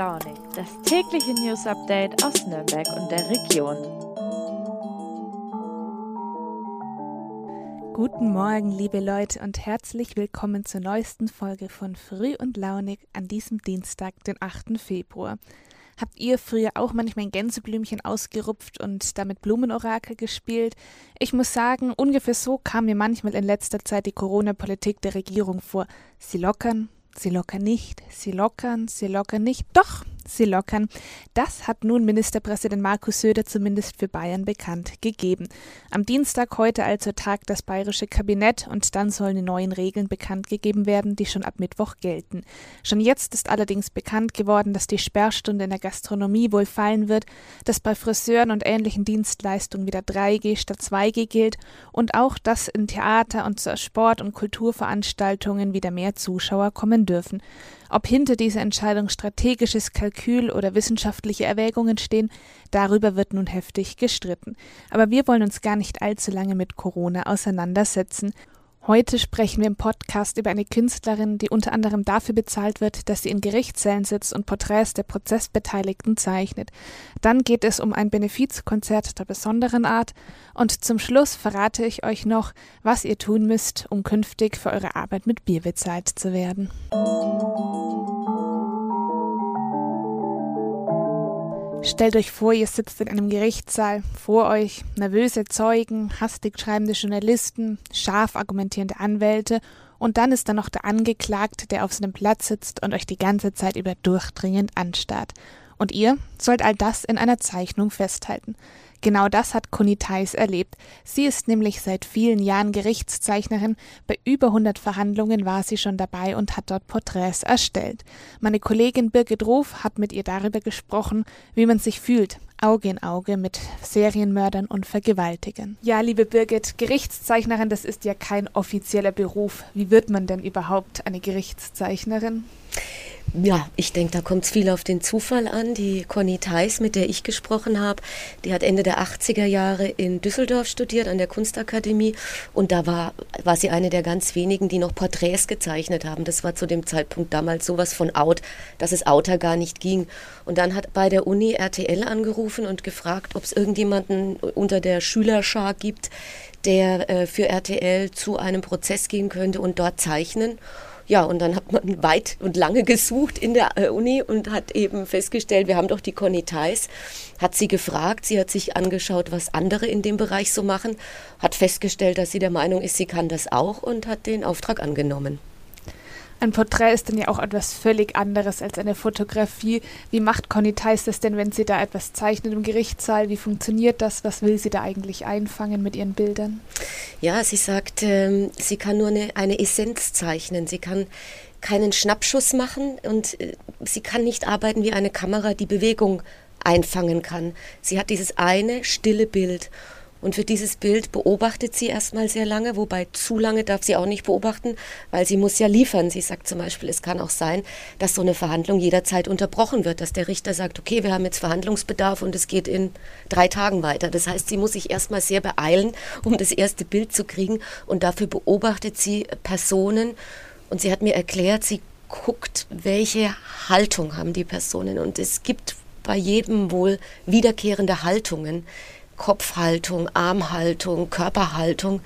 Launig, das tägliche News Update aus Nürnberg und der Region. Guten Morgen, liebe Leute, und herzlich willkommen zur neuesten Folge von Früh und Launig an diesem Dienstag, den 8. Februar. Habt ihr früher auch manchmal ein Gänseblümchen ausgerupft und damit Blumenorakel gespielt? Ich muss sagen, ungefähr so kam mir manchmal in letzter Zeit die Corona-Politik der Regierung vor. Sie lockern, sie lockern nicht, sie lockern, sie lockern nicht. Doch, sie lockern. Das hat nun Ministerpräsident Markus Söder zumindest für Bayern bekannt gegeben. Am Dienstag heute also tagt das bayerische Kabinett und dann sollen die neuen Regeln bekannt gegeben werden, die schon ab Mittwoch gelten. Schon jetzt ist allerdings bekannt geworden, dass die Sperrstunde in der Gastronomie wohl fallen wird, dass bei Friseuren und ähnlichen Dienstleistungen wieder 3G statt 2G gilt und auch, dass in Theater und Sport- und Kulturveranstaltungen wieder mehr Zuschauer kommen dürfen. Ob hinter dieser Entscheidung strategisches Kalkül oder wissenschaftliche Erwägungen stehen, darüber wird nun heftig gestritten. Aber wir wollen uns gar nicht allzu lange mit Corona auseinandersetzen. Heute sprechen wir im Podcast über eine Künstlerin, die unter anderem dafür bezahlt wird, dass sie in Gerichtssälen sitzt und Porträts der Prozessbeteiligten zeichnet. Dann geht es um ein Benefizkonzert der besonderen Art und zum Schluss verrate ich euch noch, was ihr tun müsst, um künftig für eure Arbeit mit Bier bezahlt zu werden. Stellt euch vor, ihr sitzt in einem Gerichtssaal, vor euch nervöse Zeugen, hastig schreibende Journalisten, scharf argumentierende Anwälte und dann ist da noch der Angeklagte, der auf seinem Platz sitzt und euch die ganze Zeit über durchdringend anstarrt. Und ihr sollt all das in einer Zeichnung festhalten. Genau das hat Conny Theis erlebt. Sie ist nämlich seit vielen Jahren Gerichtszeichnerin. Bei über 100 Verhandlungen war sie schon dabei und hat dort Porträts erstellt. Meine Kollegin Birgit Ruf hat mit ihr darüber gesprochen, wie man sich fühlt, Auge in Auge mit Serienmördern und Vergewaltigern. Ja, liebe Birgit, Gerichtszeichnerin, das ist ja kein offizieller Beruf. Wie wird man denn überhaupt eine Gerichtszeichnerin? Ja, ich denke, da kommt es viel auf den Zufall an. Die Conny Theis, mit der ich gesprochen habe, die hat Ende der 80er Jahre in Düsseldorf studiert, an der Kunstakademie. Und da war, war sie eine der ganz wenigen, die noch Porträts gezeichnet haben. Das war zu dem Zeitpunkt damals sowas von out, dass es outer gar nicht ging. Und dann hat bei der Uni RTL angerufen und gefragt, ob es irgendjemanden unter der Schülerschar gibt, der äh, für RTL zu einem Prozess gehen könnte und dort zeichnen. Ja, und dann hat man weit und lange gesucht in der äh, Uni und hat eben festgestellt, wir haben doch die Conny Theis, hat sie gefragt, sie hat sich angeschaut, was andere in dem Bereich so machen, hat festgestellt, dass sie der Meinung ist, sie kann das auch und hat den Auftrag angenommen. Ein Porträt ist dann ja auch etwas völlig anderes als eine Fotografie. Wie macht Conny Theis das denn, wenn sie da etwas zeichnet im Gerichtssaal? Wie funktioniert das? Was will sie da eigentlich einfangen mit ihren Bildern? Ja, sie sagt, ähm, sie kann nur eine, eine Essenz zeichnen. Sie kann keinen Schnappschuss machen und äh, sie kann nicht arbeiten wie eine Kamera, die Bewegung einfangen kann. Sie hat dieses eine stille Bild. Und für dieses Bild beobachtet sie erstmal sehr lange, wobei zu lange darf sie auch nicht beobachten, weil sie muss ja liefern. Sie sagt zum Beispiel, es kann auch sein, dass so eine Verhandlung jederzeit unterbrochen wird, dass der Richter sagt, okay, wir haben jetzt Verhandlungsbedarf und es geht in drei Tagen weiter. Das heißt, sie muss sich erstmal sehr beeilen, um das erste Bild zu kriegen. Und dafür beobachtet sie Personen. Und sie hat mir erklärt, sie guckt, welche Haltung haben die Personen. Und es gibt bei jedem wohl wiederkehrende Haltungen Kopfhaltung, Armhaltung, Körperhaltung,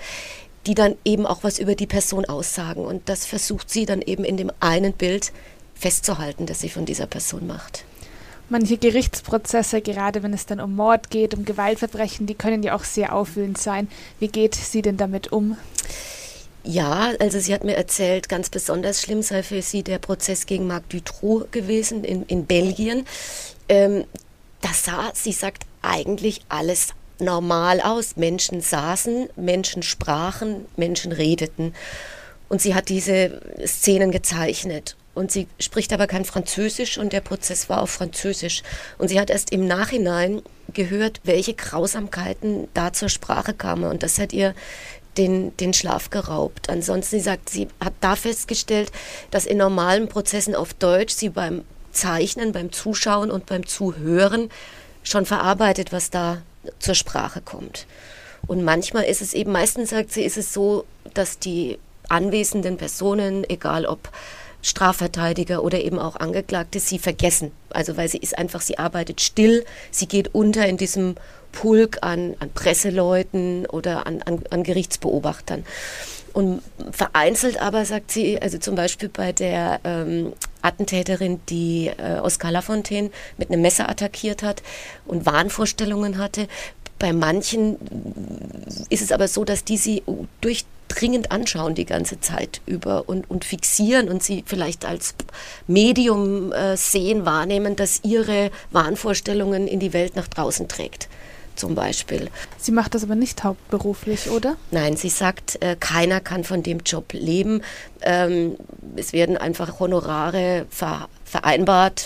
die dann eben auch was über die Person aussagen. Und das versucht sie dann eben in dem einen Bild festzuhalten, das sie von dieser Person macht. Manche Gerichtsprozesse, gerade wenn es dann um Mord geht, um Gewaltverbrechen, die können ja auch sehr aufwühlend sein. Wie geht sie denn damit um? Ja, also sie hat mir erzählt, ganz besonders schlimm sei für sie der Prozess gegen Marc Dutroux gewesen in, in Belgien. Ähm, das sah, sie sagt, eigentlich alles normal aus. Menschen saßen, Menschen sprachen, Menschen redeten. Und sie hat diese Szenen gezeichnet. Und sie spricht aber kein Französisch und der Prozess war auf Französisch. Und sie hat erst im Nachhinein gehört, welche Grausamkeiten da zur Sprache kamen. Und das hat ihr den, den Schlaf geraubt. Ansonsten, sie sagt, sie hat da festgestellt, dass in normalen Prozessen auf Deutsch sie beim Zeichnen, beim Zuschauen und beim Zuhören schon verarbeitet, was da zur Sprache kommt. Und manchmal ist es eben, meistens sagt sie, ist es so, dass die anwesenden Personen, egal ob Strafverteidiger oder eben auch Angeklagte sie vergessen. Also weil sie ist einfach, sie arbeitet still, sie geht unter in diesem Pulk an, an Presseleuten oder an, an, an Gerichtsbeobachtern. Und vereinzelt aber, sagt sie, also zum Beispiel bei der ähm, Attentäterin, die äh, Oskar Lafontaine mit einem Messer attackiert hat und Wahnvorstellungen hatte, bei manchen ist es aber so, dass die sie durchdringend anschauen die ganze Zeit über und, und fixieren und sie vielleicht als Medium äh, sehen, wahrnehmen, das ihre Wahnvorstellungen in die Welt nach draußen trägt zum Beispiel. Sie macht das aber nicht hauptberuflich, oder? Nein, sie sagt, äh, keiner kann von dem Job leben. Ähm, es werden einfach Honorare ver vereinbart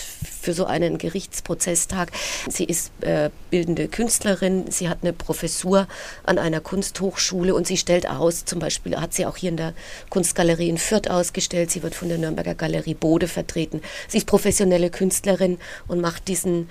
für so einen Gerichtsprozesstag. Sie ist äh, bildende Künstlerin, sie hat eine Professur an einer Kunsthochschule und sie stellt aus, zum Beispiel hat sie auch hier in der Kunstgalerie in Fürth ausgestellt, sie wird von der Nürnberger Galerie Bode vertreten. Sie ist professionelle Künstlerin und macht diesen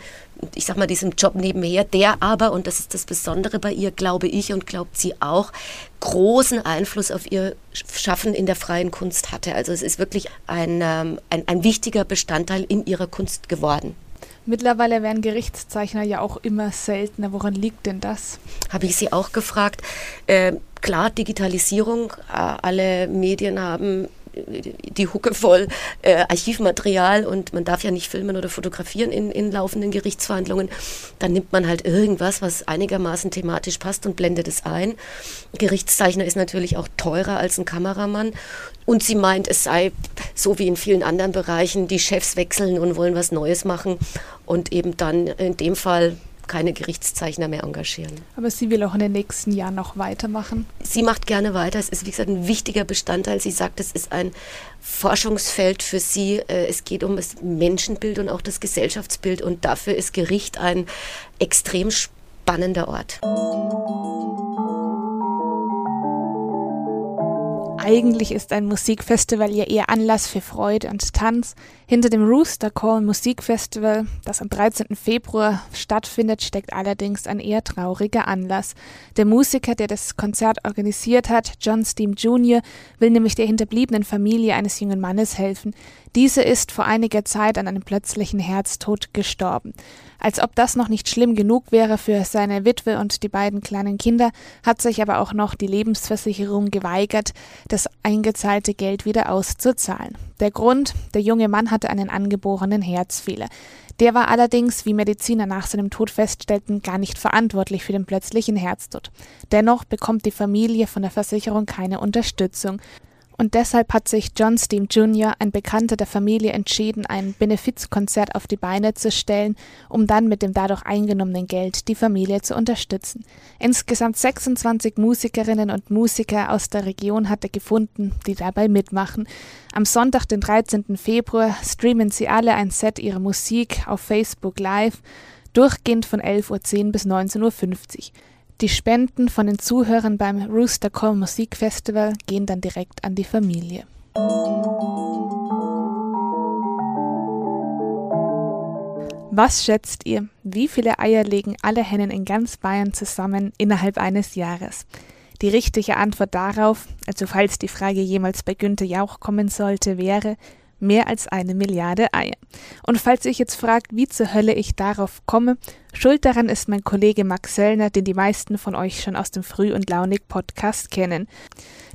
ich sag mal, diesem Job nebenher, der aber, und das ist das Besondere bei ihr, glaube ich und glaubt sie auch, großen Einfluss auf ihr Schaffen in der freien Kunst hatte. Also es ist wirklich ein, ähm, ein, ein wichtiger Bestandteil in ihrer Kunst geworden. Mittlerweile werden Gerichtszeichner ja auch immer seltener. Woran liegt denn das? Habe ich Sie auch gefragt. Äh, klar, Digitalisierung. Äh, alle Medien haben die Hucke voll äh, Archivmaterial und man darf ja nicht filmen oder fotografieren in, in laufenden Gerichtsverhandlungen. Dann nimmt man halt irgendwas, was einigermaßen thematisch passt und blendet es ein. Gerichtszeichner ist natürlich auch teurer als ein Kameramann. Und sie meint, es sei so wie in vielen anderen Bereichen, die Chefs wechseln und wollen was Neues machen und eben dann in dem Fall keine Gerichtszeichner mehr engagieren. Aber sie will auch in den nächsten Jahren noch weitermachen. Sie macht gerne weiter. Es ist, wie gesagt, ein wichtiger Bestandteil. Sie sagt, es ist ein Forschungsfeld für sie. Äh, es geht um das Menschenbild und auch das Gesellschaftsbild. Und dafür ist Gericht ein extrem spannender Ort. Eigentlich ist ein Musikfestival ja eher Anlass für Freude und Tanz. Hinter dem Rooster Call Musikfestival, das am 13. Februar stattfindet, steckt allerdings ein eher trauriger Anlass. Der Musiker, der das Konzert organisiert hat, John Steam Jr., will nämlich der hinterbliebenen Familie eines jungen Mannes helfen. Diese ist vor einiger Zeit an einem plötzlichen Herztod gestorben. Als ob das noch nicht schlimm genug wäre für seine Witwe und die beiden kleinen Kinder, hat sich aber auch noch die Lebensversicherung geweigert, das eingezahlte Geld wieder auszuzahlen. Der Grund, der junge Mann hatte einen angeborenen Herzfehler. Der war allerdings, wie Mediziner nach seinem Tod feststellten, gar nicht verantwortlich für den plötzlichen Herztod. Dennoch bekommt die Familie von der Versicherung keine Unterstützung. Und deshalb hat sich John Steam Jr., ein Bekannter der Familie, entschieden, ein Benefizkonzert auf die Beine zu stellen, um dann mit dem dadurch eingenommenen Geld die Familie zu unterstützen. Insgesamt 26 Musikerinnen und Musiker aus der Region hat er gefunden, die dabei mitmachen. Am Sonntag, den 13. Februar, streamen sie alle ein Set ihrer Musik auf Facebook Live, durchgehend von 11.10 Uhr bis 19.50 Uhr. Die Spenden von den Zuhörern beim Rooster Call Musikfestival gehen dann direkt an die Familie. Was schätzt ihr? Wie viele Eier legen alle Hennen in ganz Bayern zusammen innerhalb eines Jahres? Die richtige Antwort darauf, also falls die Frage jemals bei Günther Jauch kommen sollte, wäre mehr als eine Milliarde Eier. Und falls ihr euch jetzt fragt, wie zur Hölle ich darauf komme, schuld daran ist mein Kollege Max Sellner, den die meisten von euch schon aus dem Früh und Launig Podcast kennen.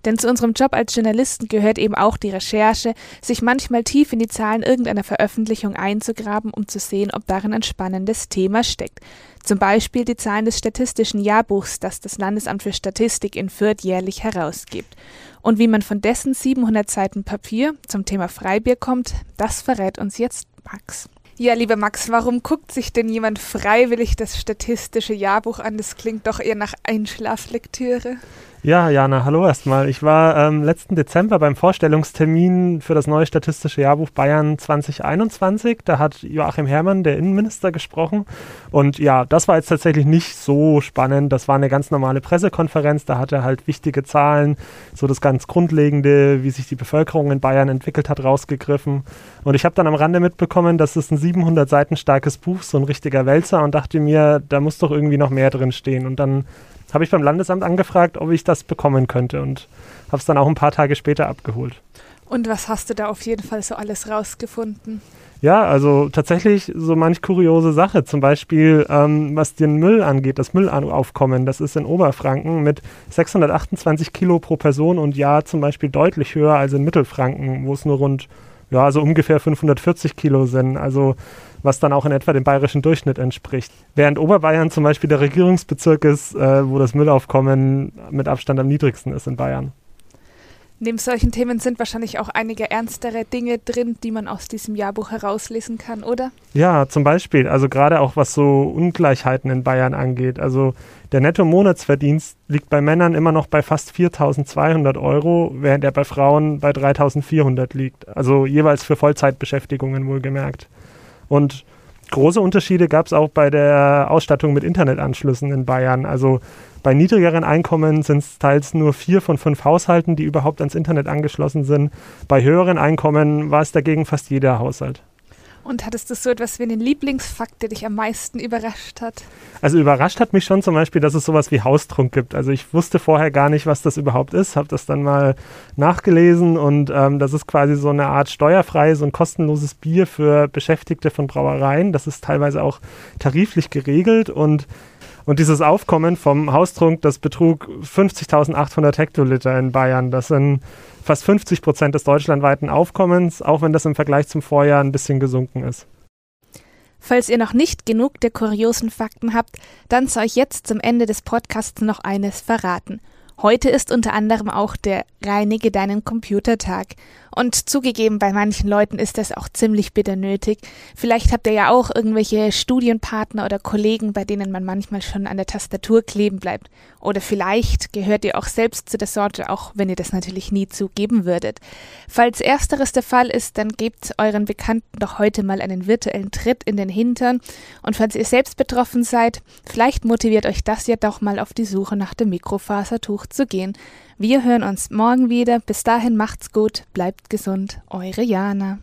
Denn zu unserem Job als Journalisten gehört eben auch die Recherche, sich manchmal tief in die Zahlen irgendeiner Veröffentlichung einzugraben, um zu sehen, ob darin ein spannendes Thema steckt. Zum Beispiel die Zahlen des Statistischen Jahrbuchs, das das Landesamt für Statistik in Fürth jährlich herausgibt. Und wie man von dessen 700 Seiten Papier zum Thema Freibier kommt, das verrät uns jetzt Max. Ja, lieber Max, warum guckt sich denn jemand freiwillig das statistische Jahrbuch an? Das klingt doch eher nach Einschlaflektüre. Ja, Jana, hallo erstmal. Ich war ähm, letzten Dezember beim Vorstellungstermin für das neue Statistische Jahrbuch Bayern 2021. Da hat Joachim Herrmann, der Innenminister, gesprochen. Und ja, das war jetzt tatsächlich nicht so spannend. Das war eine ganz normale Pressekonferenz. Da hat er halt wichtige Zahlen, so das ganz Grundlegende, wie sich die Bevölkerung in Bayern entwickelt hat, rausgegriffen. Und ich habe dann am Rande mitbekommen, dass es ein 700 Seiten starkes Buch, so ein richtiger Wälzer, und dachte mir, da muss doch irgendwie noch mehr drin stehen. Und dann habe ich beim Landesamt angefragt, ob ich das bekommen könnte und habe es dann auch ein paar Tage später abgeholt. Und was hast du da auf jeden Fall so alles rausgefunden? Ja, also tatsächlich so manch kuriose Sache. Zum Beispiel, ähm, was den Müll angeht, das Müllaufkommen, das ist in Oberfranken mit 628 Kilo pro Person und Jahr zum Beispiel deutlich höher als in Mittelfranken, wo es nur rund, ja, so ungefähr 540 Kilo sind. Also was dann auch in etwa dem bayerischen Durchschnitt entspricht. Während Oberbayern zum Beispiel der Regierungsbezirk ist, äh, wo das Müllaufkommen mit Abstand am niedrigsten ist in Bayern. Neben solchen Themen sind wahrscheinlich auch einige ernstere Dinge drin, die man aus diesem Jahrbuch herauslesen kann, oder? Ja, zum Beispiel. Also gerade auch was so Ungleichheiten in Bayern angeht. Also der Netto-Monatsverdienst liegt bei Männern immer noch bei fast 4.200 Euro, während er bei Frauen bei 3.400 liegt. Also jeweils für Vollzeitbeschäftigungen wohlgemerkt. Und große Unterschiede gab es auch bei der Ausstattung mit Internetanschlüssen in Bayern. Also bei niedrigeren Einkommen sind es teils nur vier von fünf Haushalten, die überhaupt ans Internet angeschlossen sind. Bei höheren Einkommen war es dagegen fast jeder Haushalt. Und hattest du so etwas wie einen Lieblingsfakt, der dich am meisten überrascht hat? Also überrascht hat mich schon zum Beispiel, dass es sowas wie Haustrunk gibt. Also ich wusste vorher gar nicht, was das überhaupt ist, habe das dann mal nachgelesen und ähm, das ist quasi so eine Art steuerfreies und kostenloses Bier für Beschäftigte von Brauereien. Das ist teilweise auch tariflich geregelt und und dieses Aufkommen vom Haustrunk, das betrug 50.800 Hektoliter in Bayern. Das sind fast 50 Prozent des deutschlandweiten Aufkommens, auch wenn das im Vergleich zum Vorjahr ein bisschen gesunken ist. Falls ihr noch nicht genug der kuriosen Fakten habt, dann soll ich jetzt zum Ende des Podcasts noch eines verraten. Heute ist unter anderem auch der Reinige deinen Computertag. Und zugegeben, bei manchen Leuten ist das auch ziemlich bitter nötig. Vielleicht habt ihr ja auch irgendwelche Studienpartner oder Kollegen, bei denen man manchmal schon an der Tastatur kleben bleibt. Oder vielleicht gehört ihr auch selbst zu der Sorte, auch wenn ihr das natürlich nie zugeben würdet. Falls ersteres der Fall ist, dann gebt euren Bekannten doch heute mal einen virtuellen Tritt in den Hintern. Und falls ihr selbst betroffen seid, vielleicht motiviert euch das ja doch mal auf die Suche nach dem Mikrofasertuch zu gehen. Wir hören uns morgen wieder. Bis dahin macht's gut, bleibt gesund. Eure Jana.